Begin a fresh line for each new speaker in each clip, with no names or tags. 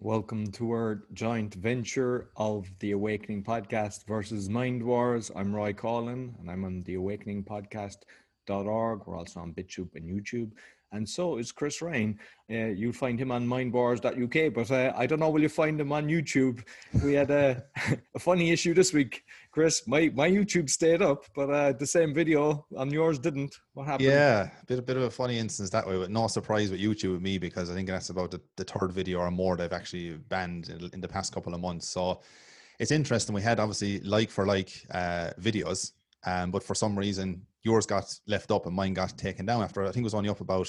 Welcome to our joint venture of the Awakening Podcast versus Mind Wars. I'm Roy Coughlan and I'm on the Awakening Podcast.org. We're also on BitChute and YouTube and so is Chris Ryan. Uh, you'll find him on mindwars.uk, but uh, I don't know, will you find him on YouTube? We had a, a funny issue this week, Chris. My my YouTube stayed up, but uh, the same video on yours didn't. What happened?
Yeah, a bit, a bit of a funny instance that way, but no surprise with YouTube with me because I think that's about the, the third video or more they've actually banned in, in the past couple of months. So it's interesting. We had obviously like for like uh, videos, um, but for some reason yours got left up and mine got taken down after I think it was only up about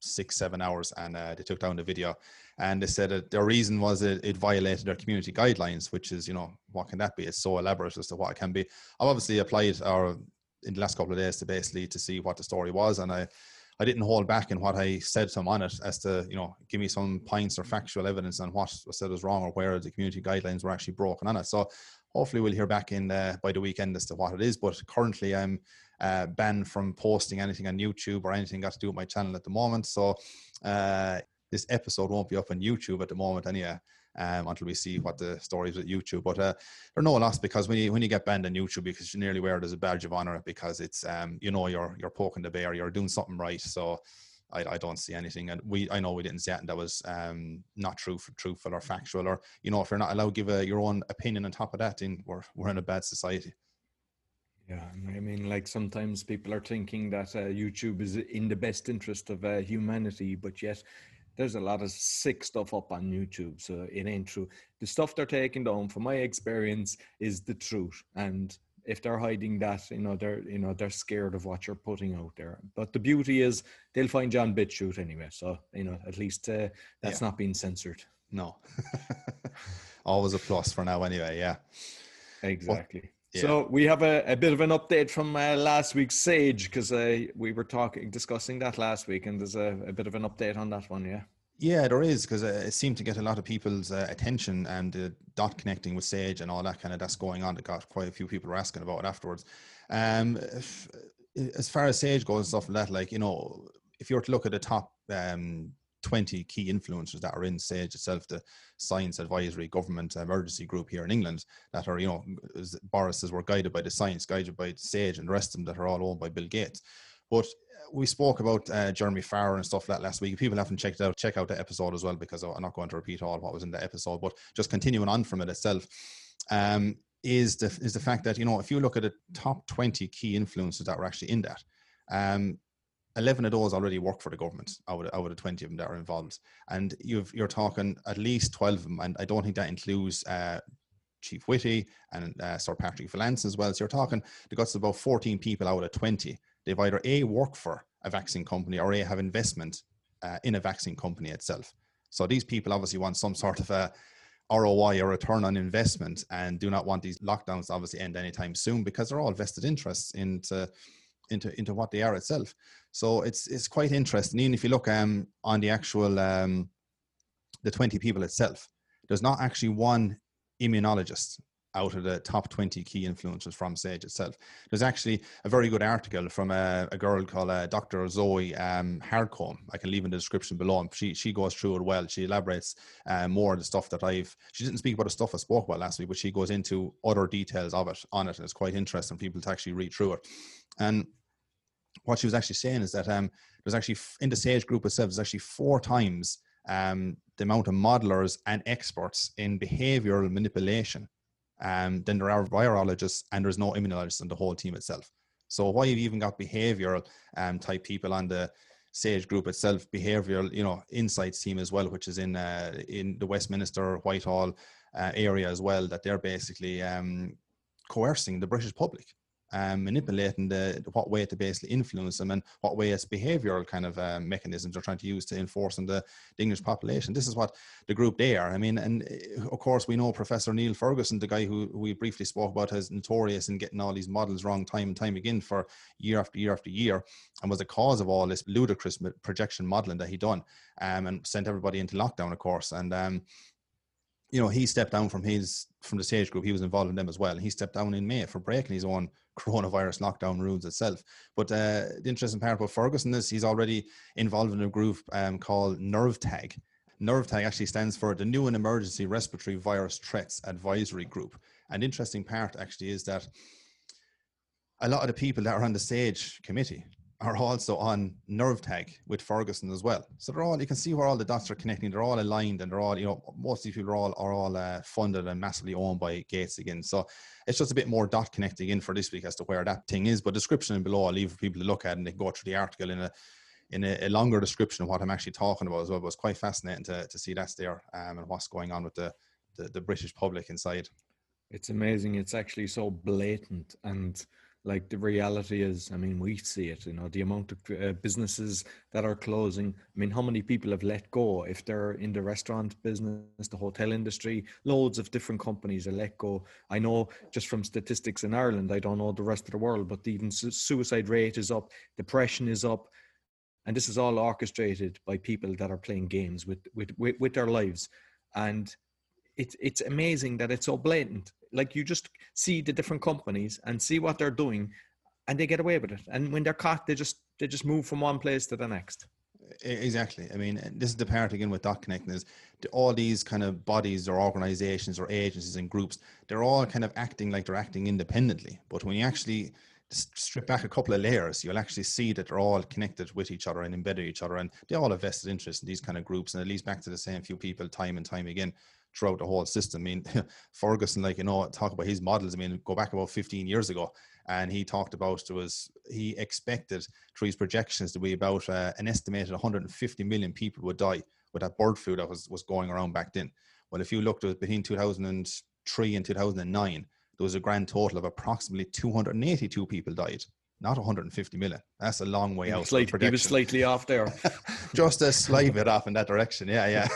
six seven hours and uh, they took down the video. And they said that their reason was it, it violated their community guidelines which is you know what can that be? It's so elaborate as to what it can be. I've obviously applied or in the last couple of days to basically to see what the story was and i I didn't hold back in what I said to them on it as to, you know, give me some points or factual evidence on what was said was wrong or where the community guidelines were actually broken on it. So hopefully we'll hear back in uh, by the weekend as to what it is. But currently I'm uh, banned from posting anything on YouTube or anything got to do with my channel at the moment. So uh, this episode won't be up on YouTube at the moment anyway. Um, until we see what the story is with YouTube. But uh, there's no loss because when you when you get banned on YouTube, because you nearly wear it as a badge of honor because it's um, you know you're you're poking the bear, you're doing something right. So I, I don't see anything, and we I know we didn't see it, and that was um, not true, for, truthful or factual, or you know if you're not allowed to give a, your own opinion on top of that, then we're we're in a bad society.
Yeah, I mean, like sometimes people are thinking that uh, YouTube is in the best interest of uh, humanity, but yet there's a lot of sick stuff up on YouTube, so it ain't true. The stuff they're taking down, from my experience, is the truth, and if they're hiding that, you know, they're you know they're scared of what you're putting out there. But the beauty is they'll find John BitChute anyway, so you know at least uh, that's yeah. not being censored.
No, always a plus for now, anyway. Yeah,
exactly. Well, yeah. So we have a, a, bit of an update from uh, last week's Sage because uh, we were talking, discussing that last week, and there's a, a bit of an update on that one. Yeah.
Yeah, there is because uh, it seemed to get a lot of people's uh, attention and uh, dot connecting with Sage and all that kind of that's going on. That got quite a few people were asking about it afterwards. Um, if, as far as Sage goes and stuff like that, like you know, if you were to look at the top um, 20 key influencers that are in SAGE itself, the Science Advisory Government Emergency Group here in England, that are, you know, Boris says, we're guided by the science, guided by SAGE, and the rest of them that are all owned by Bill Gates. But uh, we spoke about uh, Jeremy Farrar and stuff like that last week. If people haven't checked out, check out the episode as well, because I'm not going to repeat all what was in the episode, but just continuing on from it itself. Um, is the is the fact that you know if you look at the top 20 key influences that were actually in that um, 11 of those already work for the government out of, out of 20 of them that are involved. And you've, you're talking at least 12 of them. And I don't think that includes uh, Chief Whitty and uh, Sir Patrick Vallance as well. So you're talking, the guts about 14 people out of 20. They've either A, work for a vaccine company or A, have investment uh, in a vaccine company itself. So these people obviously want some sort of a ROI or return on investment and do not want these lockdowns to obviously end anytime soon because they're all vested interests into into into what they are itself. So it's it's quite interesting. Even if you look um, on the actual um, the twenty people itself, there's not actually one immunologist out of the top 20 key influencers from Sage itself. There's actually a very good article from a, a girl called uh, Dr. Zoe um. I can leave in the description below. She she goes through it well. She elaborates uh, more of the stuff that I've. She didn't speak about the stuff I spoke about last week, but she goes into other details of it on it, and it's quite interesting people to actually read through it. And what she was actually saying is that um, there's actually in the Sage group itself, there's actually four times um, the amount of modelers and experts in behavioral manipulation um, than there are virologists, and there's no immunologists in the whole team itself. So why you've even got behavioral um, type people on the Sage group itself, behavioral, you know, insights team as well, which is in uh, in the Westminster Whitehall uh, area as well, that they're basically um, coercing the British public um, manipulating the what way to basically influence them and what way it's behavioral kind of uh, mechanisms they're trying to use to enforce on the, the, English population. This is what the group they are. I mean, and uh, of course we know Professor Neil Ferguson, the guy who we briefly spoke about, is notorious in getting all these models wrong time and time again for year after year after year, and was the cause of all this ludicrous projection modeling that he done, um, and sent everybody into lockdown, of course, and. Um, you know, he stepped down from his from the Sage group. He was involved in them as well. and He stepped down in May for breaking his own coronavirus lockdown rules itself. But uh, the interesting part about Ferguson is he's already involved in a group um, called Nerve Tag. NERVTAG actually stands for the New and Emergency Respiratory Virus Threats Advisory Group. And interesting part actually is that a lot of the people that are on the SAGE committee are also on NERVTAG with Ferguson as well. So they're all you can see where all the dots are connecting. They're all aligned, and they're all you know most of these people are all are all uh, funded and massively owned by Gates again. So it's just a bit more dot connecting in for this week as to where that thing is. But description below I'll leave for people to look at and they can go through the article in a in a, a, longer description of what I'm actually talking about as well. But it's quite fascinating to, to see that's there um, and what's going on with the, the the British public inside.
It's amazing. It's actually so blatant and like the reality is i mean we see it you know the amount of uh, businesses that are closing. I mean how many people have let go? If they're in the restaurant business the hotel industry loads of different companies are let go. I know just from statistics in ireland i don't know the rest of the world but even suicide rate is up depression is up and this is all orchestrated by people that are playing games with with with, with their lives. And it's it's amazing that it's so blatant. Like you just see the different companies and see what they're doing and they get away with it. And when they're caught they just they just move from one place to the next.
Exactly. I mean this is the part again with dot connecting. Is all these kind of bodies or organizations or agencies and groups they're all kind of acting like they're acting independently. But when you actually strip back a couple of layers you'll actually see that they're all connected with each other and embedded each other and they all have vested interest in these kind of groups and it leads back to the same few people time and time again throughout the whole system. I mean, Ferguson, like, you know, talk about his models. I mean, go back about 15 years ago, and he talked about it was, he expected through his projections to be about uh, an estimated 150 million people would die with that bird flu that was, was going around back then. Well, if you looked at between 2003 and 2009, there was a grand total of approximately 282 people died not 150 million. That's a long way out.
Slight, he was slightly off there.
Just a slight bit off in that direction. Yeah,
yeah.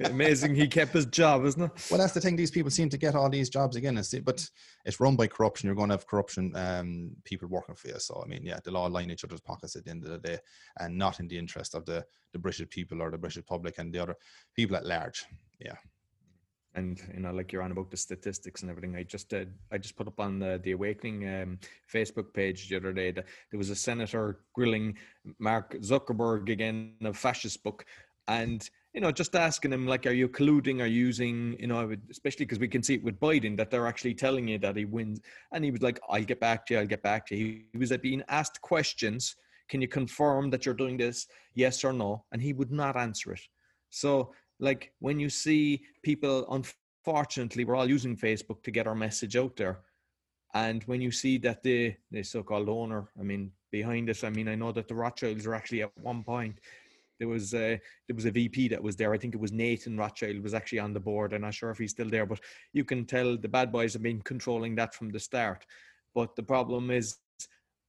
Amazing. He kept his job, isn't it?
Well, that's the thing. These people seem to get all these jobs again. But it's run by corruption. You're going to have corruption um, people working for you. So, I mean, yeah, they'll all line each other's pockets at the end of the day and not in the interest of the, the British people or the British public and the other people at large. Yeah
and you know like you're on about the statistics and everything i just did i just put up on the, the awakening um, facebook page the other day that there was a senator grilling mark zuckerberg again a fascist book and you know just asking him like are you colluding? Are using you know especially because we can see it with biden that they're actually telling you that he wins and he was like i'll get back to you i'll get back to you. He was being asked questions can you confirm that you're doing this? Yes or no? And he would not answer it. So like when you see people unfortunately we're all using facebook to get our message out there and when you see that the the so-called owner i mean behind it i mean i know that the rothschilds are actually at one point there was a there was a vp that was there i think it was nathan rothschild was actually on the board i'm not sure if he's still there but you can tell the bad boys have been controlling that from the start. But the problem is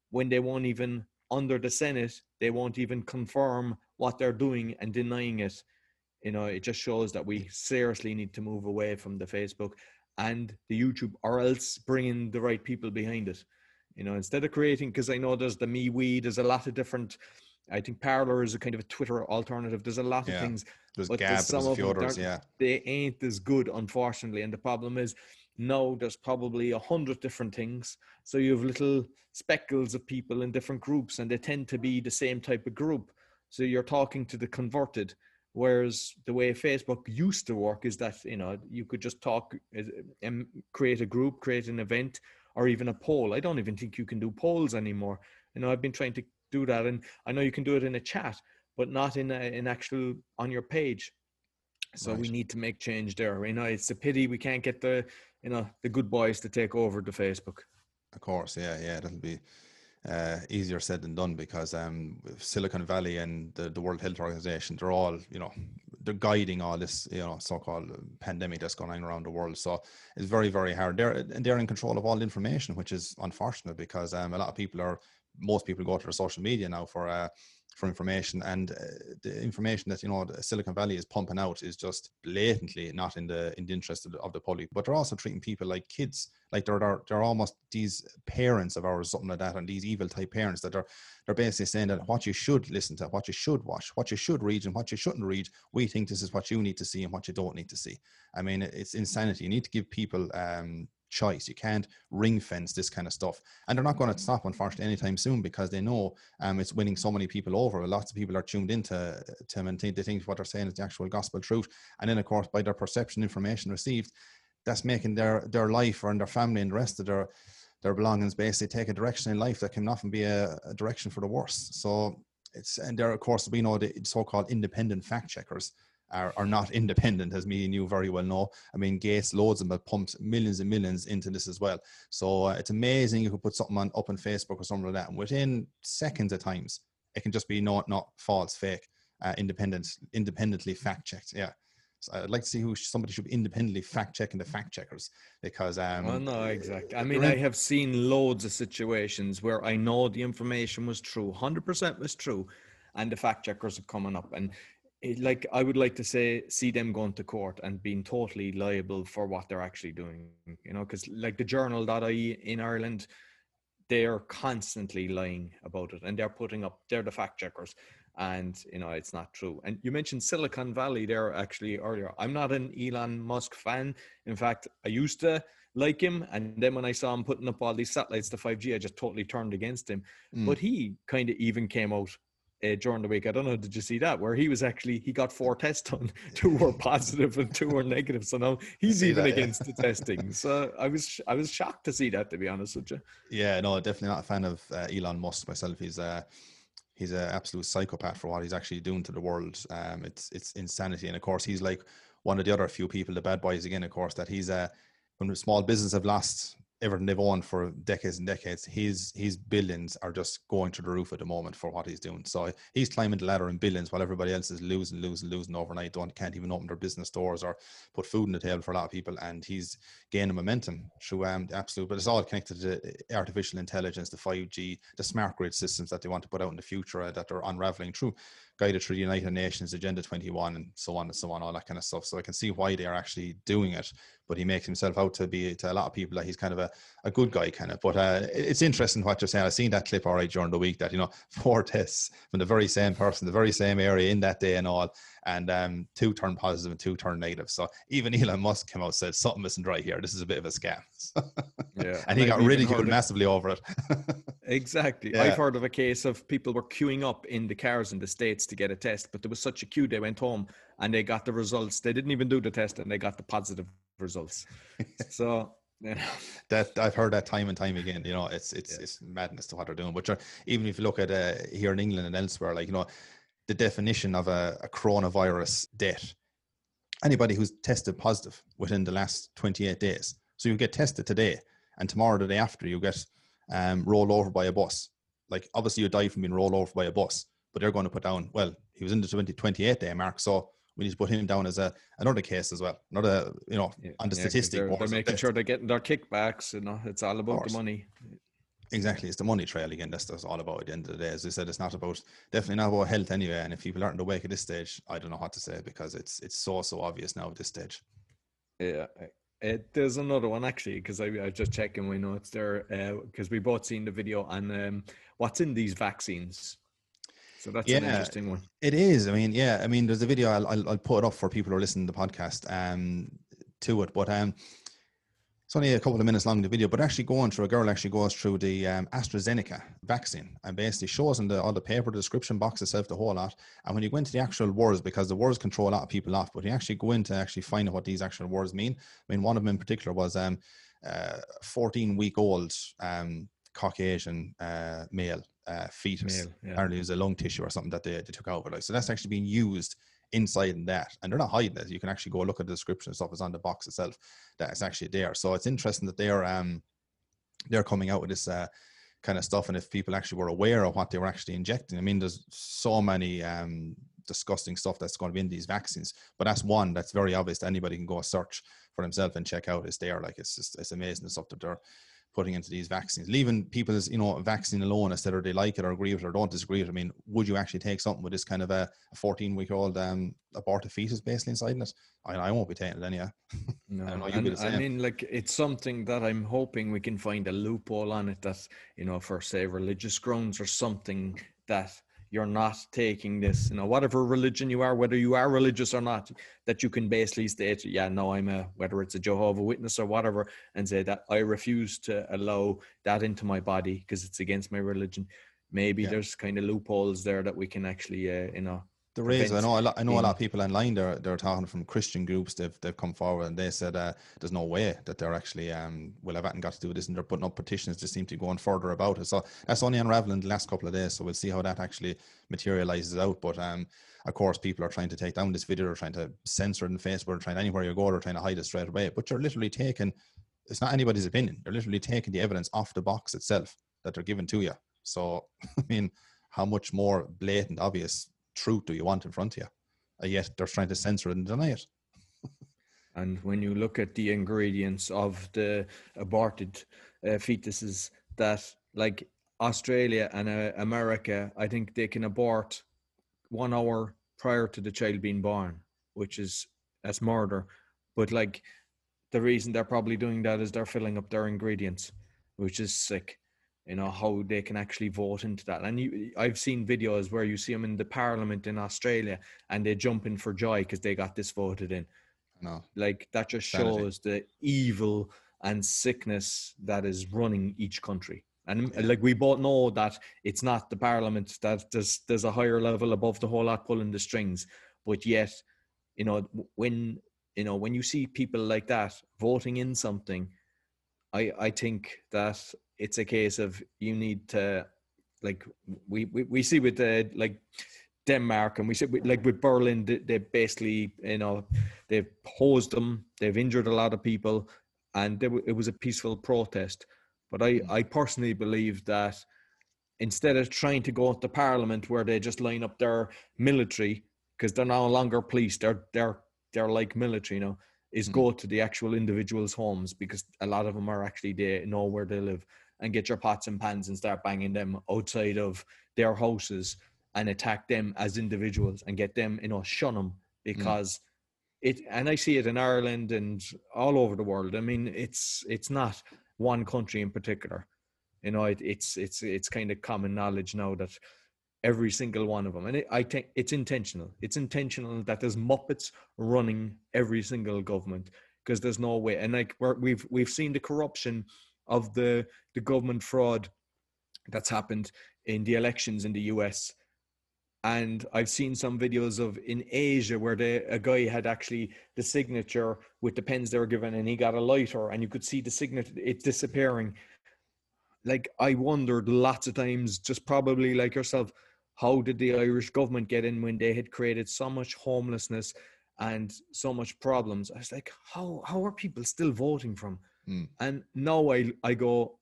when they won't even under the senate they won't even confirm what they're doing and denying it you know it just shows that we seriously need to move away from the facebook and the youtube or else bringing the right people behind it. You know instead of creating because i know there's the MeWe there's a lot of different i think Parler is a kind of a twitter alternative. There's a lot
yeah.
of things
there's but Gab, there's some there's of them, yeah.
they ain't as good unfortunately. And the problem is no there's probably a hundred different things. So you have little speckles of people in different groups and they tend to be the same type of group. So you're talking to the converted Whereas the way Facebook used to work is that you know you could just talk and create a group, create an event, or even a poll. I don't even think you can do polls anymore. You know, I've been trying to do that, and I know you can do it in a chat, but not in a, in actual on your page. So right. we need to make change there. You know, it's a pity we can't get the you know the good boys to take over the Facebook.
Of course, yeah, yeah, that'll be uh, easier said than done because um, Silicon Valley and the, the World Health Organization, they're all, you know, they're guiding all this, you know, so-called pandemic that's going on around the world. So it's very, very hard. They're and they're in control of all the information, which is unfortunate because um, a lot of people are, most people go to their social media now for uh, for information and uh, the information that you know silicon valley is pumping out is just blatantly not in the in the interest of the, of the public. But they're also treating people like kids like they're, they're they're almost these parents of ours something like that and these evil type parents that are they're basically saying that what you should listen to what you should watch what you should read and what you shouldn't read we think this is what you need to see and what you don't need to see. I mean it's insanity. You need to give people um choice. You can't ring fence this kind of stuff. And they're not going to stop, unfortunately, anytime soon because they know um, it's winning so many people over. Lots of people are tuned into to maintain, they think what they're saying is the actual gospel truth. And then, of course, by their perception information received, that's making their, their life or and their family and the rest of their their belongings basically take a direction in life that can often be a, a direction for the worse. So it's and there, of course, we know the so-called independent fact checkers are, are not independent, as me and you very well know. I mean, Gates loads them, but pumps millions and millions into this as well. So uh, it's amazing you could put something on up on Facebook or something like that, and within seconds at times, it can just be not not false, fake, uh, independent, independently fact checked. Yeah. So I'd like to see who somebody should be independently fact checking the fact checkers because um
well, no exactly i mean i have seen loads of situations where i know the information was true 100% was true and the fact checkers are coming up and like i would like to say see them going to court and being totally liable for what they're actually doing you know because like the journal.ie in ireland they're constantly lying about it and they're putting up they're the fact checkers and you know it's not true. And you mentioned silicon valley there actually earlier. I'm not an elon musk fan. In fact i used to like him and then when i saw him putting up all these satellites to 5g i just totally turned against him. Mm. but he kind of even came out uh, during the week. I don't know did you see that? Where he was actually he got four tests done two were positive and two were negative. So now he's even that, against yeah. the testing. So i was i was shocked to see that to be honest with you.
Yeah no definitely not a fan of uh, elon musk myself. He's uh he's an absolute psychopath for what he's actually doing to the world. Um, it's it's insanity, and of course he's like one of the other few people, the bad boys again, of course, that he's a uh, when small business have lost everything they've owned for decades and decades. His his billions are just going to the roof at the moment for what he's doing. So he's climbing the ladder in billions while everybody else is losing, losing, losing overnight. Don't can't even open their business doors or put food on the table for a lot of people. And he's gaining momentum through um absolute. But it's all connected to artificial intelligence, the five G, the smart grid systems that they want to put out in the future uh, that are unraveling through guided through the United Nations Agenda 21 and so on and so on, all that kind of stuff. So I can see why they are actually doing it, but he makes himself out to be to a lot of people that he's kind of a, a good guy, kind of. But uh, it's interesting what you're saying. I've seen that clip all right during the week that, you know, four tests from the very same person, the very same area in that day and all and um, two turn positive and two turn negative. So even Elon Musk came out and said something isn't right here. This is a bit of a scam. yeah, and he got ridiculed massively over it.
exactly. Yeah. I've heard of a case of people were queuing up in the cars in the states to get a test, but there was such a queue they went home and they got the results. They didn't even do the test and they got the positive results. so yeah.
That I've heard that time and time again. You know, it's it's yeah. it's madness to what they're doing. But even if you look at uh, here in England and elsewhere, like you know, the definition of a, a coronavirus death. Anybody who's tested positive within the last 28 days. So you get tested today, and tomorrow, the day after, you get um, rolled over by a bus. Like obviously, you die from being rolled over by a bus, but they're going to put down. Well, he was in the 20, 28 day mark, so we need to put him down as a another case as well. Another, you know, yeah, on the yeah, statistic.
They're, they're making sure they're getting their kickbacks. You know, it's all about the money.
Exactly, it's the money trail again. That's that's all about at the end of the day. As I said, it's not about definitely not about health anyway. And if people aren't awake at this stage, I don't know what to say because it's it's so so obvious now at this stage.
Yeah, there's another one actually because I, I just checking my notes there because uh, we both seen the video on um, what's in these vaccines. So that's yeah, an interesting one.
It is. I mean, yeah. I mean, there's a video I'll, I'll, I'll put it up for people who are listening to the podcast um, to it, but um, it's only a couple of minutes long in the video, but actually going through a girl actually goes through the um, AstraZeneca vaccine and basically shows in the all the paper, the description box itself, the whole lot. And when you go into the actual words, because the words control a lot of people off, but you actually go into actually find out what these actual words mean. I mean, one of them in particular was um, uh, 14 week old um, Caucasian uh, male uh, fetus. Male, yeah. Apparently, it was a lung tissue or something that they, they took over. Like, so that's actually being used inside in that. And they're not hiding it. You can actually go look at the description and stuff is on the box itself that it's actually there. So it's interesting that they're um they're coming out with this uh kind of stuff and if people actually were aware of what they were actually injecting. I mean, there's so many um disgusting stuff that's going to be in these vaccines. But that's one that's very obvious. Anybody can go search for themselves and check out. It's there. Like it's just it's amazing the stuff that they're putting into these vaccines, leaving people's, you know, vaccine alone as whether they like it or agree with it or don't disagree with it. I mean, would you actually take something with this kind of a, 14 week old um, aborted fetus basically inside it? I, I won't be taking it anyway.
No, I, and, I mean, like it's something that I'm hoping we can find a loophole on it that, you know, for say religious grounds or something that you're not taking this, you know, whatever religion you are, whether you are religious or not, that you can basically state, yeah, no, I'm a, whether it's a Jehovah Witness or whatever, and say that I refuse to allow that into my body because it's against my religion. Maybe yeah. there's kind of loopholes there that we can actually, uh, you know,
there is. I know. A lot, I know a lot of people online. They're they're talking from Christian groups. They've they've come forward and they said uh, there's no way that they're actually um will have anything got to do with this, and they're putting up petitions. Just seem to be going further about it. So that's only unraveling the last couple of days. So we'll see how that actually materializes out. But um, of course, people are trying to take down this video, or trying to censor it in Facebook, or trying anywhere you go, they're trying to hide it straight away. But you're literally taking. It's not anybody's opinion. You're literally taking the evidence off the box itself that they're giving to you. So I mean, how much more blatant, obvious truth do you want in front of you? Uh, yet they're trying to censor it and deny it.
and when you look at the ingredients of the aborted uh, fetuses, that like Australia and uh, America, I think they can abort one hour prior to the child being born, which is as murder. But like the reason they're probably doing that is they're filling up their ingredients, which is sick you know how they can actually vote into that. And you, i've seen videos where you see them in the parliament in australia and they jump in for joy because they got this voted in.
No.
Like that just shows the evil and sickness that is running each country. And yeah. like we both know that it's not the parliament that there's there's a higher level above the whole lot pulling the strings. But yet you know when you know when you see people like that voting in something i i think that it's a case of you need to like we we, we see with the like Denmark and we see like with Berlin they, they basically you know they've posed them they've injured a lot of people and they, it was a peaceful protest. But I I personally believe that instead of trying to go to parliament where they just line up their military because they're no longer police they're they're they're like military you know is mm. go to the actual individuals homes because a lot of them are actually they know where they live and get your pots and pans and start banging them outside of their houses and attack them as individuals and get them, you know, shun them mm. because mm. it. And I see it in Ireland and all over the world. I mean, it's it's not one country in particular. You know, it, it's it's it's kind of common knowledge now that every single one of them, and it, I think it's intentional. It's intentional that there's muppets running every single government because there's no way. And like we we've we've seen the corruption of the the government fraud that's happened in the elections in the US. And I've seen some videos of in Asia where a guy had actually the signature with the pens they were given, and he got a lighter, and you could see the signature it disappearing. Like I wondered lots of times, just probably like yourself, how did the Irish government get in when they had created so much homelessness and so much problems? I was like, how how are people still voting from? Mm. And now I, I go,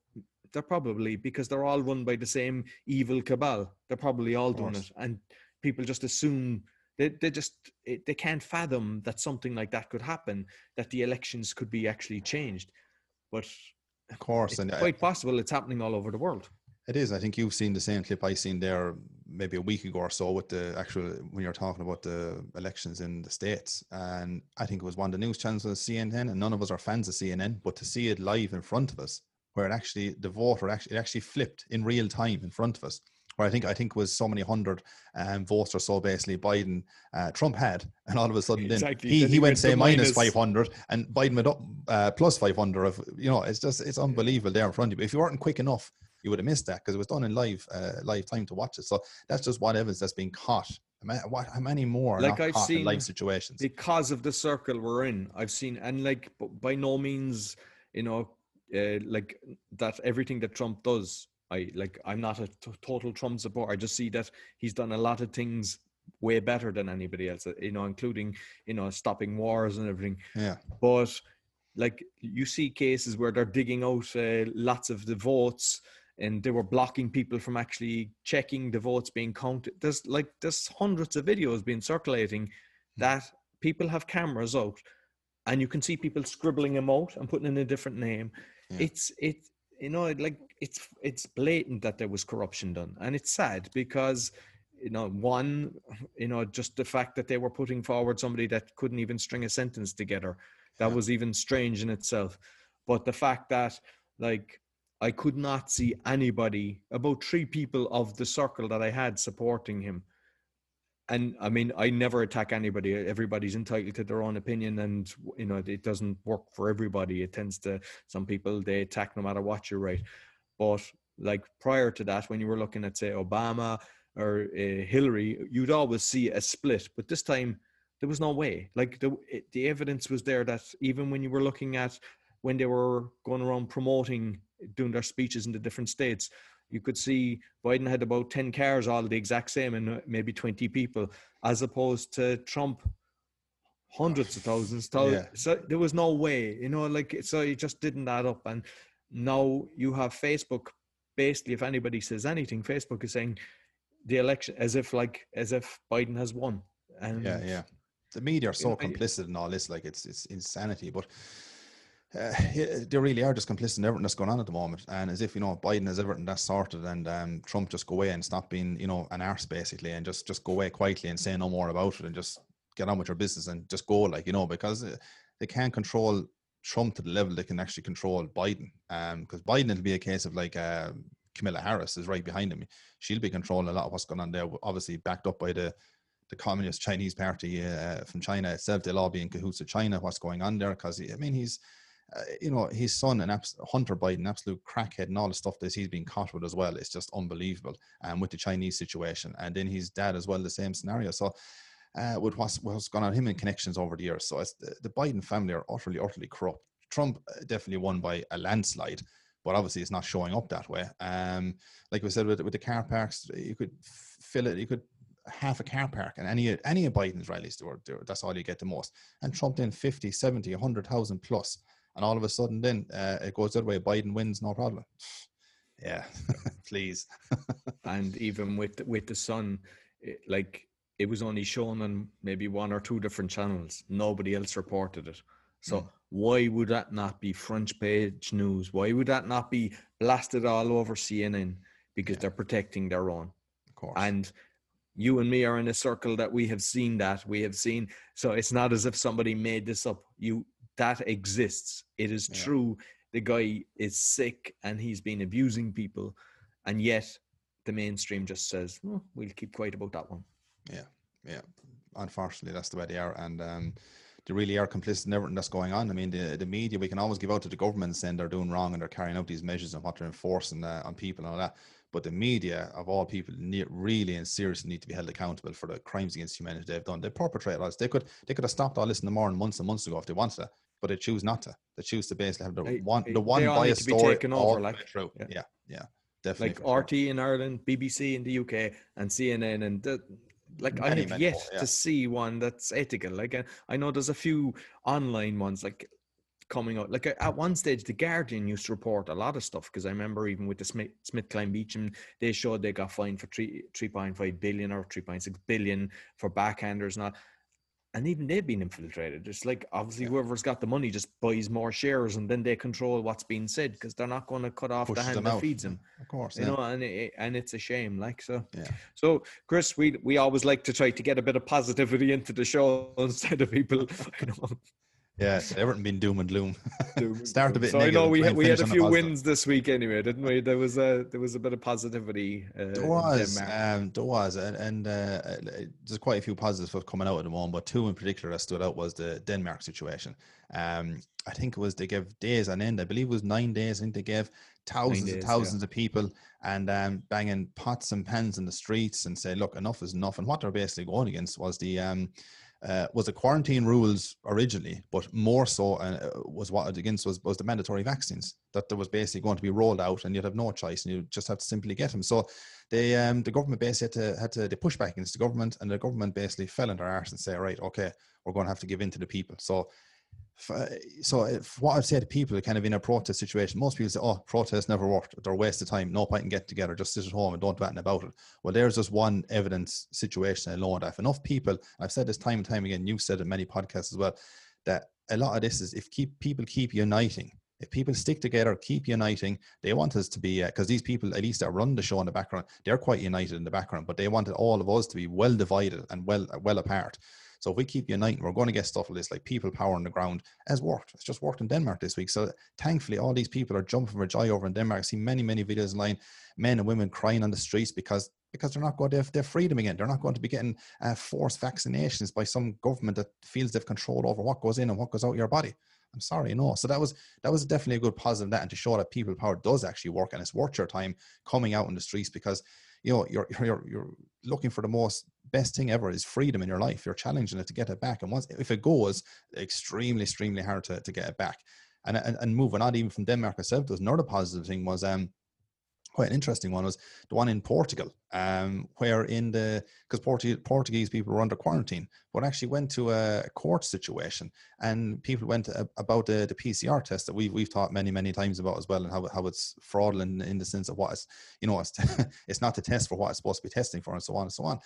they're probably because they're all run by the same evil cabal. They're probably all doing it, and people just assume they they just they can't fathom that something like that could happen. That the elections could be actually changed, but
of course,
and uh, quite possible it's happening all over the world.
It is. I think you've seen the same clip I seen there maybe a week ago or so with the actual when you're talking about the elections in the states, and I think it was one of the news channels, on CNN, and none of us are fans of CNN, but to see it live in front of us, where it actually the voter actually it actually flipped in real time in front of us. Where I think I think was so many hundred um, votes or so basically Biden uh, Trump had, and all of a sudden exactly. then he, he, he went say minus five hundred, and Biden went up uh, plus five hundred. Of you know, it's just it's unbelievable there in front of you. If you weren't quick enough you would have missed that because it was done in live uh, live time to watch it. So that's just what evidence that's being caught. What, how many more like I've seen live situations
because of the circle we're in? I've seen and like by no means you know uh, like that everything that Trump does. I like I'm not a t- total Trump supporter. I just see that he's done a lot of things way better than anybody else. You know, including you know stopping wars and everything.
Yeah,
but like you see cases where they're digging out uh, lots of the votes and they were blocking people from actually checking the votes being counted. There's like there's hundreds of videos being circulating hmm. that people have cameras out, and you can see people scribbling them out and putting in a different name. Yeah. It's it you know like it's it's blatant that there was corruption done, and it's sad because you know one you know just the fact that they were putting forward somebody that couldn't even string a sentence together that yeah. was even strange in itself but the fact that like I could not see anybody, about three people of the circle that I had supporting him. And I mean, I never attack anybody. Everybody's entitled to their own opinion, and you know, it doesn't work for everybody. It tends to some people they attack no matter what you write. But like prior to that, when you were looking at say Obama or uh, Hillary, you'd always see a split. But this time, there was no way. Like the the evidence was there that even when you were looking at when they were going around promoting doing their speeches in the different states, you could see Biden had about 10 cars, all the exact same, and maybe 20 people, as opposed to Trump, hundreds of thousands. Yeah. So there was no way, you know, like, so it just didn't add up. And now you have Facebook. Basically, if anybody says anything, Facebook is saying the election as if, like, as if Biden has won. And
yeah, yeah. The media are so complicit in all this, like it's it's insanity. But uh, they really are just complicit in everything that's going on at the moment. And as if, you know, Biden has everything that's sorted and um, Trump just go away and stop being, you know, an arse basically and just, just go away quietly and say no more about it and just get on with your business and just go like, you know, because uh, they can't control Trump to the level they can actually control Biden. Because um, Biden, it'll be a case of like uh, Kamala Harris is right behind him. She'll be controlling a lot of what's going on there, obviously backed up by the the Communist Chinese Party uh, from China itself. They'll all be in cahoots with China. What's going on there? Because I mean, he's uh, you know, his son, an abs- Hunter Biden, absolute crackhead, and all the stuff that he's been caught with as well. It's just unbelievable. And um, with the Chinese situation, and then his dad as well, the same scenario. So, uh, with what's, what's gone on him in connections over the years. So, the, the Biden family are utterly, utterly corrupt. Trump uh, definitely won by a landslide, but obviously it's not showing up that way. Um, like we said with, with the car parks, you could fill it. You could half a car park and any any of Biden's rallies that's all you get the most and Trump then 50 70 100,000 plus and all of a sudden then uh, it goes that way. Biden wins, no problem. Yeah, please.
and even with with the sun, it, like it was only shown on maybe one or two different channels. Nobody else reported it. So mm. why would that not be front page news? Why would that not be blasted all over CNN? Because yeah. they're protecting their own.
Of course.
And you and me are in a circle that we have seen that we have seen. So it's not as if somebody made this up. You that exists. It is yeah. true. The guy is sick and he's been abusing people, and yet the mainstream just says, oh, "We'll keep quiet about that one."
Yeah, yeah. Unfortunately, that's the way they are, and um, they really are complicit in everything that's going on. I mean, the the media we can always give out to the government saying they're doing wrong and they're carrying out these measures and what they're enforcing uh, on people and all that. But the media, of all people, need, really and seriously need to be held accountable for the crimes against humanity they've done. They perpetrate all this. They could they could have stopped all this in the morning months and months ago if they wanted to but they choose not to. They choose to basically have the they, one the one bias story taken over, like true. Yeah. yeah, yeah, definitely.
Like RT sure. in Ireland, BBC in the UK, and CNN, and the, like many, I have yet more, yeah. to see one that's ethical. Like uh, I know there's a few online ones like coming out. Like at one stage, the Guardian used to report a lot of stuff because I remember even with the Smith SmithKline Beecham, and they showed they got fined for three three point five billion or three point six billion for backhanders and all and even they've been infiltrated. It's like obviously yeah. whoever's got the money just buys more shares, and then they control what's being said because they're not going to cut off Pushes the hand that out. feeds them.
Of course,
you yeah. know, and it, and it's a shame. Like so,
yeah.
So, Chris, we we always like to try to get a bit of positivity into the show instead of people, you know,
yeah, Everton been doom and gloom. Doom Start a bit.
So I know we had, we had a few wins this week anyway, didn't we? There was a there was a bit of positivity.
Uh, there was, um, there was, and, and uh, there's quite a few positives for coming out at the moment, but two in particular that stood out was the Denmark situation. Um, I think it was they gave days on end. I believe it was nine days. I think they gave thousands days, and thousands yeah. of people and um, banging pots and pans in the streets and say, "Look, enough is enough." And what they're basically going against was the um, uh, was the quarantine rules originally, but more so uh, was what against was, was the mandatory vaccines that there was basically going to be rolled out, and you'd have no choice, and you just have to simply get them. So they um, the government basically had to had to they push back against the government, and the government basically fell in their arse and say, right, okay, we're going to have to give in to the people. So so if what I've said to people kind of in a protest situation, most people say, "Oh, protests never worked. They're a waste of time. No point in getting together. Just sit at home and don't do anything about it." Well, there's just one evidence situation alone. That if enough people, I've said this time and time again, you've said it in many podcasts as well, that a lot of this is if keep people keep uniting. If people stick together, keep uniting, they want us to be because uh, these people, at least that run the show in the background, they're quite united in the background, but they wanted all of us to be well divided and well well apart. So if we keep uniting, we're going to get stuff like this, like people power on the ground, has worked. It's just worked in Denmark this week. So thankfully, all these people are jumping for joy over in Denmark. I see many, many videos online, men and women crying on the streets because because they're not going to have their freedom again. They're not going to be getting uh, forced vaccinations by some government that feels they've control over what goes in and what goes out of your body. I'm sorry, no. So that was that was definitely a good positive that, and to show that people power does actually work and it's worth your time coming out in the streets because you know you're you're you're looking for the most best thing ever is freedom in your life. You're challenging it to get it back, and once if it goes, extremely extremely hard to, to get it back. And, and and moving on even from Denmark itself, there's another positive thing was um quite an interesting one was the one in Portugal, um, where in the because Portuguese, Portuguese people were under quarantine, but actually went to a court situation, and people went about the, the PCR test that we've we've talked many many times about as well, and how how it's fraudulent in the sense of what it's you know it's it's not the test for what it's supposed to be testing for, and so on and so on.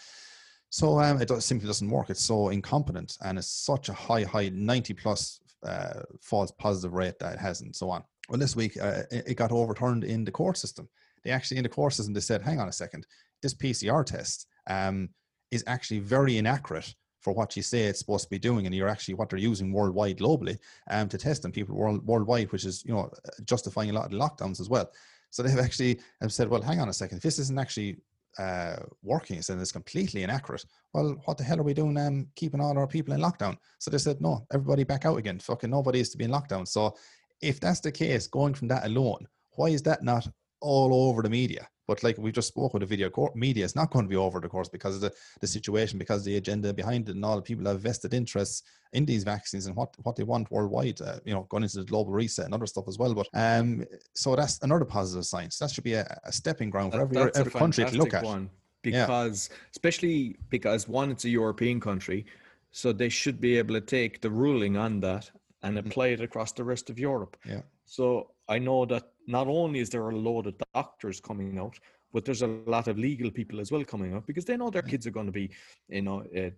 So um, it simply doesn't work. It's so incompetent, and it's such a high high ninety plus uh, false positive rate that it has, and so on. Well, this week uh, it got overturned in the court system they actually in the courses and they said, hang on a second, this PCR test um, is actually very inaccurate for what you say it's supposed to be doing, and you're actually what they're using worldwide, globally, um, to test on people world, worldwide, which is you know justifying a lot of lockdowns as well. So they've actually have said, well, hang on a second, if this isn't actually uh, working, and it's completely inaccurate. Well, what the hell are we doing? Um, keeping all our people in lockdown? So they said, no, everybody back out again. Fucking nobody is to be in lockdown. So if that's the case, going from that alone, why is that not all over the media. But like we just spoke with the video court, media it's not going to be over the course because of the, the situation, because the agenda behind it, and all the people have vested interests in these vaccines and what, what they want worldwide. Uh, you know, going into the global reset and other stuff as well. But um, so that's another positive sign. So that should be a, a stepping ground for every every country to look at.
One because yeah. especially because one, it's a European country, so they should be able to take the ruling on that and mm-hmm. apply it across the rest of Europe.
Yeah.
So I know that not only is there a load of doctors coming out, but there's a lot of legal people as well coming out because they know their kids are going to be, you know, uh,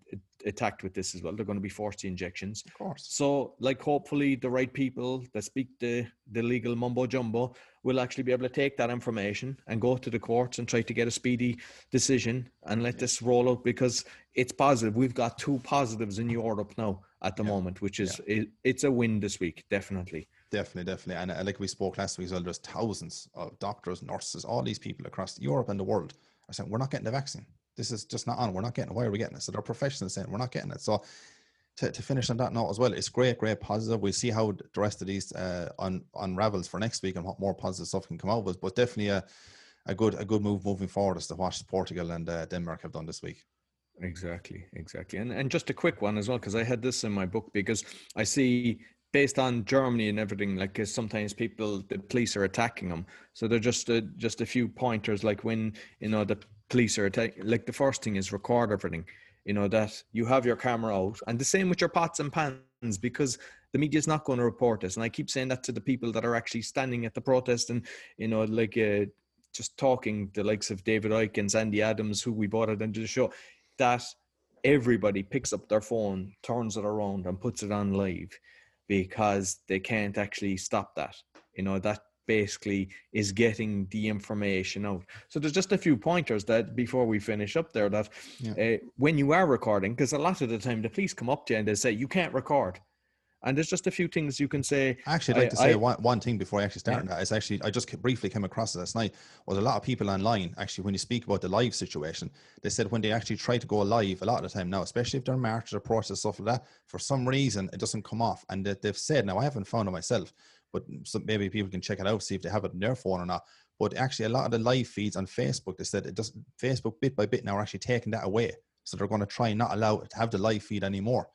attacked with this as well. They're going to be forced to injections.
Of course.
So, like, hopefully, the right people that speak the the legal mumbo jumbo will actually be able to take that information and go to the courts and try to get a speedy decision and let this roll out because it's positive. We've got two positives in Europe now at the yeah. moment, which is yeah. it, it's a win this week, definitely.
Definitely, definitely. And uh, like we spoke last week as well, there's thousands of doctors, nurses, all these people across Europe and the world are saying, we're not getting the vaccine. This is just not on. We're not getting it. Why are we getting it? So they're professionals saying, we're not getting it. So to, to finish on that note as well, it's great, great positive. We'll see how the rest of these uh, un, unravels for next week and what more positive stuff can come out with. But definitely a, a good a good move moving forward as to what Portugal and uh, Denmark have done this week.
Exactly, exactly. And and just a quick one as well, because I had this in my book because I see based on Germany and everything, like sometimes people, the police are attacking them. So they're just a, just a few pointers, like when you know the police are attacking. Like the first thing is record everything. You know that you have your camera out, and the same with your pots and pans because the media is not going to report this. And I keep saying that to the people that are actually standing at the protest and you know like uh, just talking the likes of David Icke and Sandy Adams, who we brought it into the show, that everybody picks up their phone, turns it around, and puts it on live because they can't actually stop that. You know, that basically is getting the information out. So there's just a few pointers that before we finish up there that yeah. uh, when you are recording, because a lot of the time the police come up to you and they say you can't record. And there's just a few things you can say.
Actually, I'd like I, to say I, one, one thing before I actually start yeah. that is actually, I just briefly came across it last night, was a lot of people online, actually, when you speak about the live situation, they said when they actually try to go live, a lot of the time now, especially if they're marches or protests, stuff like that, for some reason, it doesn't come off. And they've said, now I haven't found it myself, but maybe people can check it out, see if they have it on their phone or not. But actually, a lot of the live feeds on Facebook, they said it does Facebook bit by bit now are actually taking that away. So they're going to try and not allow it to have the live feed anymore.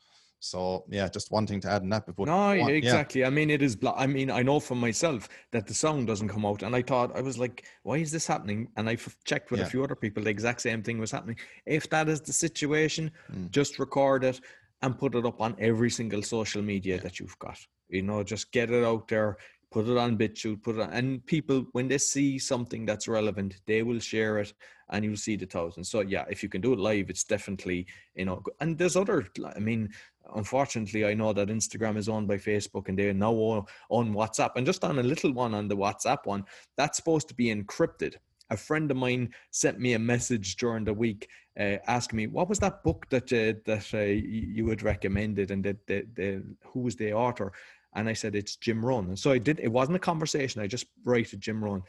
So yeah, just one thing to add in that before.
No, one, exactly. Yeah. I mean, it is. Blo- I mean, I know for myself that the song doesn't come out, and I thought I was like, why is this happening? And I checked with yeah. a few other people, the exact same thing was happening. If that is the situation, mm. just record it and put it up on every single social media yeah. that you've got. You know, just get it out there put it on BitChute, put it on, and people when they see something that's relevant, they will share it, and you'll see the thousands. So yeah, if you can do it live, it's definitely you know. And there's other, I mean, unfortunately, I know that Instagram is owned by Facebook, and they're now on WhatsApp, and just on a little one on the WhatsApp one, that's supposed to be encrypted. A friend of mine sent me a message during the week uh, asking me what was that book that uh, that uh, you had recommended and that the, the who was the author? And I said it's Jim Rohn. And so I did it wasn't a conversation I just wrote to Jim Rohn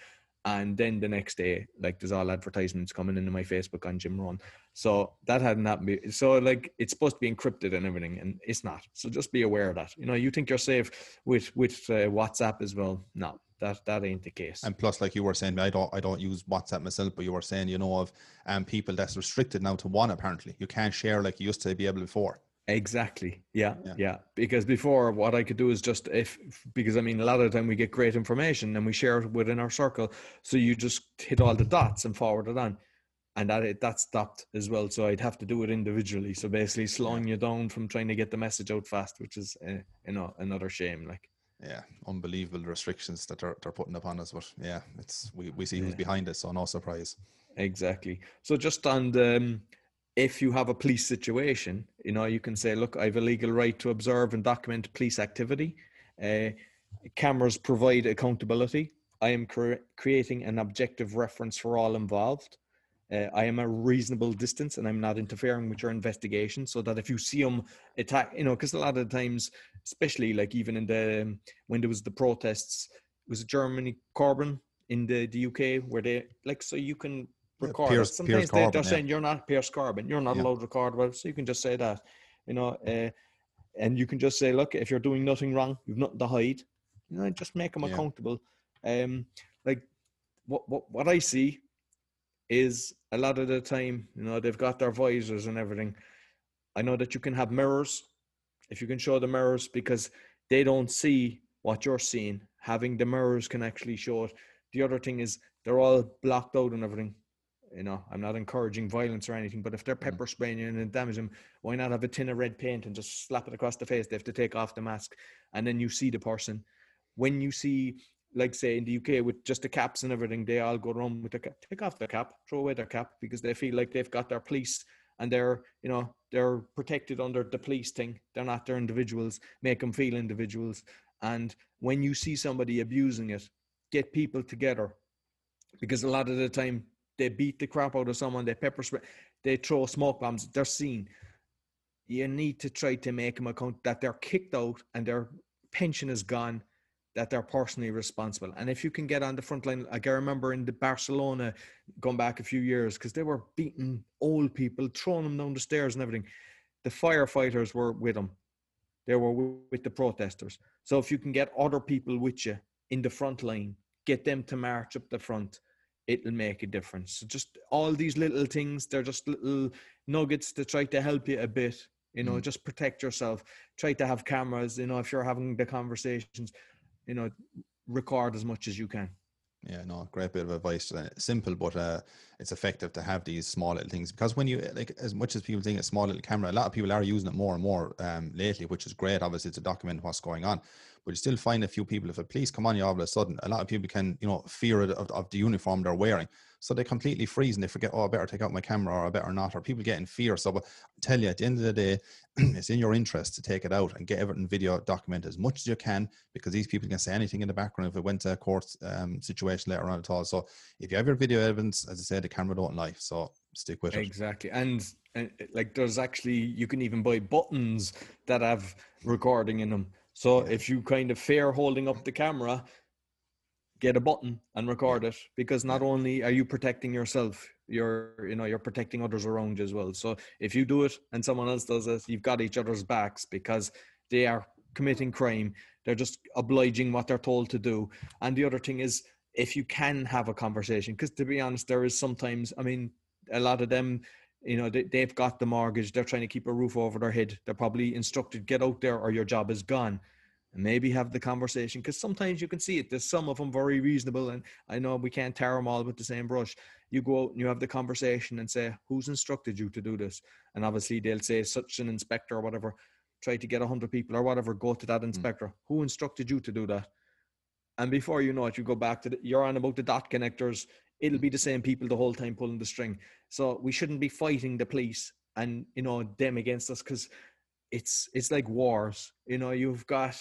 and then the next day like there's all advertisements coming into my Facebook on Jim Rohn so that hadn't happened so like it's supposed to be encrypted and everything and it's not so just be aware of that you know you think you're safe with with uh, WhatsApp as well no that that ain't the case.
And plus, like you were saying, I don't I don't use WhatsApp myself, but you were saying you know of um people that's restricted now to one. Apparently, you can't share like you used to be able before.
Exactly. Yeah, yeah, yeah. Because before, what I could do is just if because I mean, a lot of the time we get great information and we share it within our circle, so you just hit all the dots and forward it on, and that that stopped as well. So I'd have to do it individually. So basically, slowing you down from trying to get the message out fast, which is uh, you know another shame. Like
yeah, unbelievable restrictions that they're, they're putting upon us. But yeah, it's we, we see who's behind it, so no surprise.
Exactly. So just on the, um, if you have a police situation, you know, you can say, look, I have a legal right to observe and document police activity. Uh, cameras provide accountability. I am cre- creating an objective reference for all involved. Uh, I am a reasonable distance and I'm not interfering with your investigation so that if you see them attack, you know, because a lot of the times, especially like even in the, um, when there was the protests, was Germany, Corbyn in the, the UK where they, like, so you can record yeah, Piers, Sometimes Piers they, are yeah. saying you're not Piers Corbyn, you're not yeah. allowed to record, well, so you can just say that, you know, uh, and you can just say, look, if you're doing nothing wrong, you've nothing to hide, you know, just make them accountable. Um, like what, what, what I see is a lot of the time, you know, they've got their visors and everything. I know that you can have mirrors if you can show the mirrors because they don't see what you're seeing. Having the mirrors can actually show it. The other thing is they're all blocked out and everything. You know, I'm not encouraging violence or anything, but if they're mm-hmm. pepper spraying you and damaging them, why not have a tin of red paint and just slap it across the face? They have to take off the mask and then you see the person. When you see like say in the UK with just the caps and everything, they all go around with the cap, take off the cap, throw away their cap because they feel like they've got their police and they're you know they're protected under the police thing. They're not their individuals. Make them feel individuals. And when you see somebody abusing it, get people together because a lot of the time they beat the crap out of someone, they pepper spray, they throw smoke bombs. They're seen. You need to try to make them account that they're kicked out and their pension is gone that they're personally responsible. And if you can get on the front line, like I remember in the Barcelona going back a few years, because they were beating old people, throwing them down the stairs and everything. The firefighters were with them. They were with the protesters. So if you can get other people with you in the front line, get them to march up the front, it'll make a difference. So just all these little things, they're just little nuggets to try to help you a bit. You know, mm. just protect yourself. Try to have cameras. You know, if you're having the conversations, you know record as much as you can
yeah no great bit of advice uh, simple but uh it's effective to have these small little things because when you like as much as people think a small little camera a lot of people are using it more and more um lately which is great obviously to document what's going on but you still find a few people if a police come on you all of a sudden a lot of people can you know fear of, of the uniform they're wearing so they completely freeze and they forget, oh, I better take out my camera or I better not, or people get in fear. So, I tell you, at the end of the day, it's in your interest to take it out and get everything video documented as much as you can because these people can say anything in the background if it went to a court um, situation later on at all. So, if you have your video evidence, as I said, the camera don't lie. So, stick with
it. Exactly. And, and like there's actually, you can even buy buttons that have recording in them. So, if you kind of fear holding up the camera, get a button and record it because not only are you protecting yourself you're you know you're protecting others around you as well. So if you do it and someone else does it you've got each other's backs because they are committing crime. They're just obliging what they're told to do. And the other thing is if you can have a conversation because to be honest there is sometimes i mean a lot of them you know they, they've got the mortgage they're trying to keep a roof over their head. They're probably instructed get out there or your job is gone and maybe have the conversation because sometimes you can see it. There's some of them very reasonable, and I know we can't tear them all with the same brush. You go out and you have the conversation and say, "Who's instructed you to do this?" And obviously they'll say, "Such an inspector or whatever." Try to get a hundred people or whatever. Go to that hmm. inspector. Mm. Who instructed you to do that? And before you know it, you go back to the, you're on about the dot connectors. It'll be the same people the whole time pulling the string. So we shouldn't be fighting the police and you know them against us because it's it's like wars. You know, you've got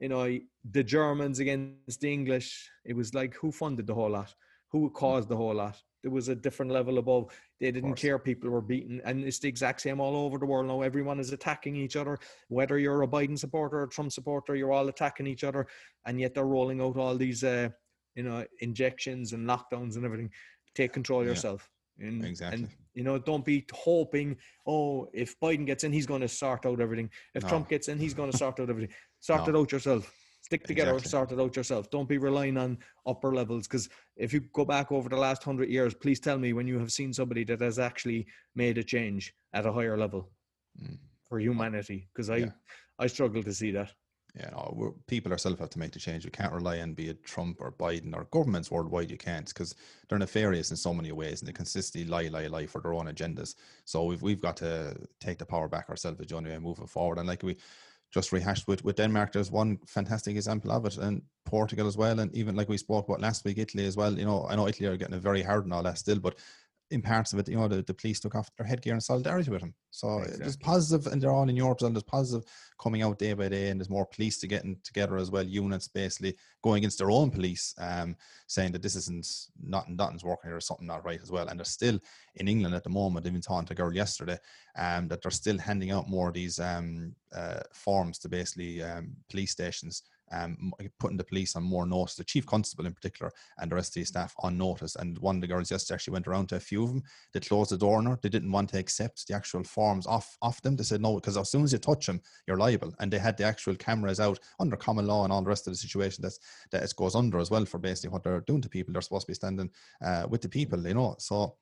you know, the Germans against the English. It was like who funded the whole lot? who caused the whole lot. There was a different level above. They didn't care people were beaten. And it's the exact same all over the world now. Everyone is attacking each other. Whether you're a Biden supporter or Trump supporter, you're all attacking each other. And yet they're rolling out all these, uh, you know, injections and lockdowns and everything. Take control yeah. yourself. And,
exactly.
And, you know, don't be hoping, oh, if Biden gets in, he's going to sort out everything. If no. Trump gets in, he's going to sort out everything. Sort no. it out yourself stick together exactly. sort it out yourself. Don't be relying on upper levels because if you go back over the last hundred years, please tell me when you have seen somebody that has actually made a change at a higher level mm. for humanity. Because I, yeah. I struggle to see that.
Yeah, no, people ourselves have to make the change. We can't rely on be it Trump or Biden or governments worldwide. You can't because they're nefarious in so many ways and they consistently lie, lie, lie for their own agendas. So we've we've got to take the power back ourselves the only way moving forward. And like we just rehashed with, with Denmark. There's one fantastic example of it, and Portugal as well, and even like we spoke about last week, Italy as well. You know, I know Italy are getting it very hard and all that still, but in parts of it, you know, the, the police took off their headgear in solidarity with him. So exactly. there's positive, and they're all in Europe, and there's positive coming out day by day, and there's more police to getting together as well. Units basically going against their own police, um, saying that this isn't nothing, nothing's working here, or something not right as well. And they're still in England at the moment. Been talking to a girl yesterday, um, that they're still handing out more of these um, uh, forms to basically um, police stations um, putting the police on more notice, the chief constable in particular, and the rest of the staff on notice. And one of the girls yesterday actually went around to a few of them. They closed the door on her. They didn't want to accept the actual forms off, off them. They said no, because as soon as you touch them, you're liable. And they had the actual cameras out under common law and all the rest of the situation that's, that it goes under as well for basically what they're doing to people. They're supposed to be standing uh, with the people, you know. So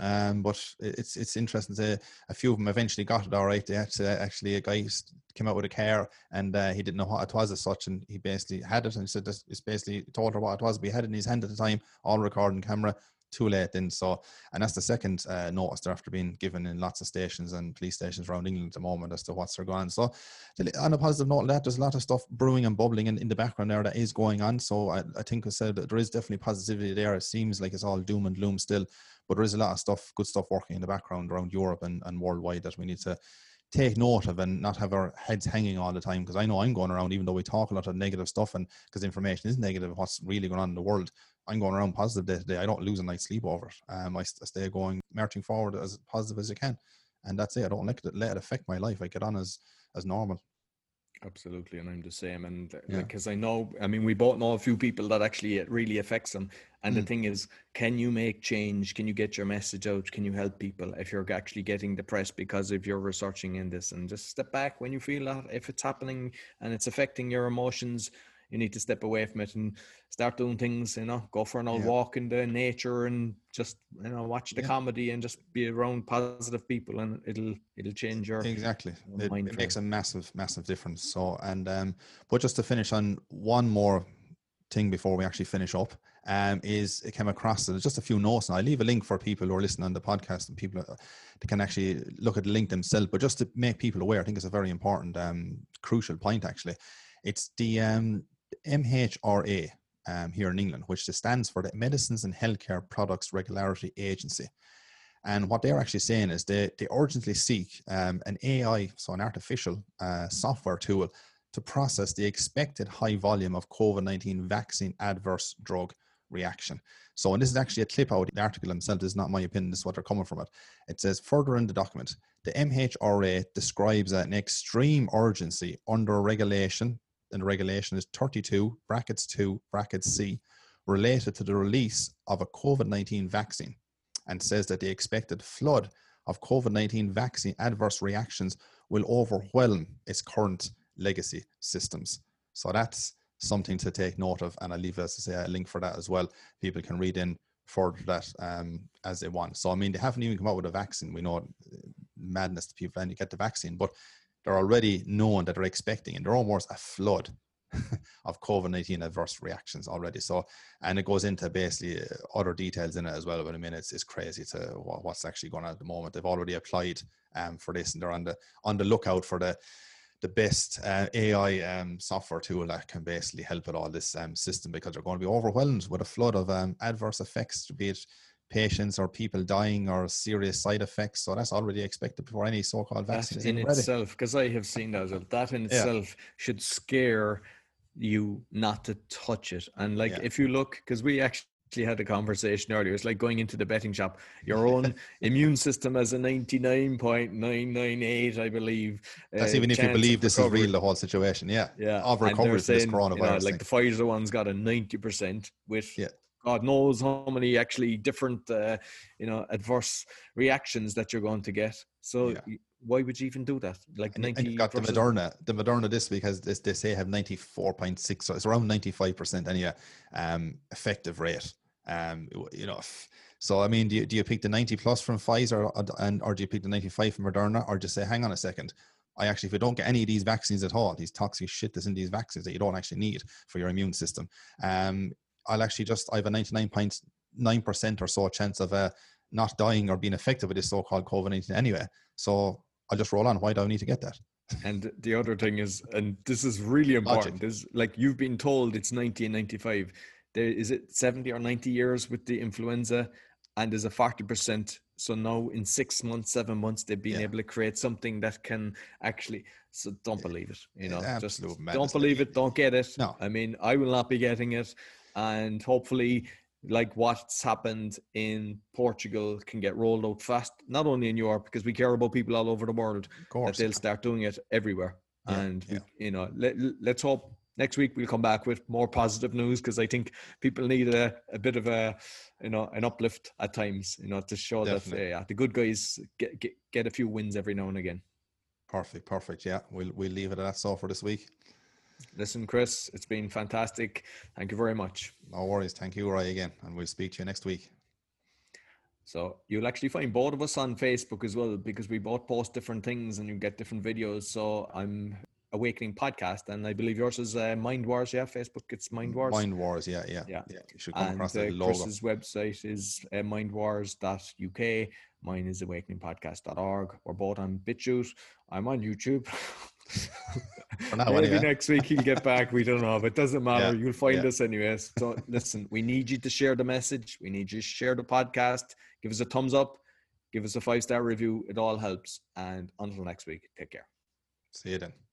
um, but it's it's interesting to a few of them eventually got it all right. They actually, actually a guy came out with a car and uh, he didn't know what it was as such, and he basically had it and he said this, it's basically told her what it was. But he had it in his hand at the time, all recording camera. Too late then. So, and that's the second uh, notice they're after being given in lots of stations and police stations around England at the moment as to what's going on. So, on a positive note, that there's a lot of stuff brewing and bubbling in, in the background there that is going on. So, I, I think I said that there is definitely positivity there. It seems like it's all doom and gloom still, but there is a lot of stuff, good stuff working in the background around Europe and, and worldwide that we need to take note of and not have our heads hanging all the time. Because I know I'm going around, even though we talk a lot of negative stuff and because information is negative, what's really going on in the world, I'm going around positive day to day. I don't lose a night's sleep over it. Um, I, stay going, marching forward as positive as I can. And that's it. I don't let it, let it affect my life. I get on as, as normal.
Absolutely, and I'm the same. And because uh, yeah. I know, I mean, we both know a few people that actually it really affects them. And mm. the thing is, can you make change? Can you get your message out? Can you help people if you're actually getting depressed because if you're researching in this? And just step back when you feel that if it's happening and it's affecting your emotions, you need to step away from it and start doing things you know go for an old yeah. walk in the nature and just you know watch the yeah. comedy and just be around positive people and it'll it'll change your
exactly. it, it makes a massive massive difference. So and um but just to finish on one more thing before we actually finish up um, is it came across there's just a few notes and I leave a link for people who are listening on the podcast and people that can actually look at the link themselves. But just to make people aware I think it's a very important um, crucial point actually. It's the um, MHRA um, here in England, which stands for the Medicines and Healthcare Products Regulatory Agency. And what they're actually saying is they, they urgently seek um, an AI, so an artificial uh, software tool, to process the expected high volume of COVID 19 vaccine adverse drug reaction. So, and this is actually a clip out of the article themselves, is not my opinion, this is what they're coming from it. It says further in the document, the MHRA describes an extreme urgency under regulation and regulation is 32 brackets 2 brackets C related to the release of a COVID 19 vaccine and says that the expected flood of COVID 19 vaccine adverse reactions will overwhelm its current legacy systems. So that's something to take note of. And I'll leave, as I say, a link for that as well. People can read in further that um, as they want. So, I mean, they haven't even come out with a vaccine. We know uh, madness to people and you get the vaccine, but they're already known that they're expecting, and they're almost a flood of COVID 19 adverse reactions already. So, and it goes into basically uh, other details in it as well. But I mean, it's, it's crazy to what's actually going on at the moment. They've already applied um, for this and they're on the, on the lookout for the, the best uh, AI um, software tool that can basically help with all this um, system because they're going to be overwhelmed with a flood of um, adverse effects, to be it patients or people dying or serious side effects. So that's already expected before any so-called vaccine.
That in itself, because I have seen that. That in itself yeah. should scare you not to touch it. And like, yeah. if you look, because we actually had a conversation earlier. It's like going into the betting shop. Your own immune system has a 99.998, I believe.
That's uh, even if you believe this recovery. is real, the whole situation. Yeah.
Yeah.
Of recovery from this coronavirus. You know,
like the Pfizer one's got a 90% with yeah. God knows how many actually different, uh, you know, adverse reactions that you're going to get. So yeah. why would you even do that? Like
and, 90 and got the Moderna. The Moderna this week has this they say have 94.6, so it's around 95% anyway, um, effective rate. Um, you know, so I mean, do you, do you pick the 90 plus from Pfizer, or, and or do you pick the 95 from Moderna, or just say, hang on a second, I actually, if you don't get any of these vaccines at all, these toxic shit that's in these vaccines that you don't actually need for your immune system, um, I'll actually just I have a 99.9 percent or so chance of uh, not dying or being affected with this so-called COVID 19 anyway. So I'll just roll on. Why do I need to get that?
and the other thing is, and this is really important, is like you've been told it's 90 and 95 there is it 70 or 90 years with the influenza? And there's a 40% so now in six months seven months they've been yeah. able to create something that can actually so don't believe it you know just don't believe it don't get it.
No.
I mean i will not be getting it and hopefully like what's happened in Portugal can get rolled out fast, not only in Europe because we care about people all over the world.
Of course,
that they'll start doing it everywhere, yeah, and yeah. We, you know, let, let's hope next week we'll come back with more positive news because I think people need a, a bit of a you know an uplift at times you know to show Definitely. that uh, the good guys get, get get a few wins every now and again.
Perfect, perfect. Yeah, we'll we'll leave it at that so for this week.
Listen, Chris, it's been fantastic. Thank you very much.
No worries. Thank you, Roy, again, and we'll speak to you next week.
So you'll actually find both of us on Facebook as well because we both post different things and you get different videos. So I'm Awakening podcast, and I believe yours is uh, Mind Wars. Yeah, Facebook it's Mind Wars.
Mind Wars. Yeah, yeah,
yeah. yeah.
You should
come and, across the uh, logo. Chris's website is uh, mindwars.uk. Mine is awakeningpodcast.org. We're both on BitChute. I'm on YouTube. Maybe anyway. next week he'll get back. We don't know, but it doesn't matter. Yeah, You'll find yeah. us anyways. So listen, we need you to share the message. We need you to share the podcast. Give us a thumbs up. Give us a five star review. It all helps. And until next week, take care.
See you then.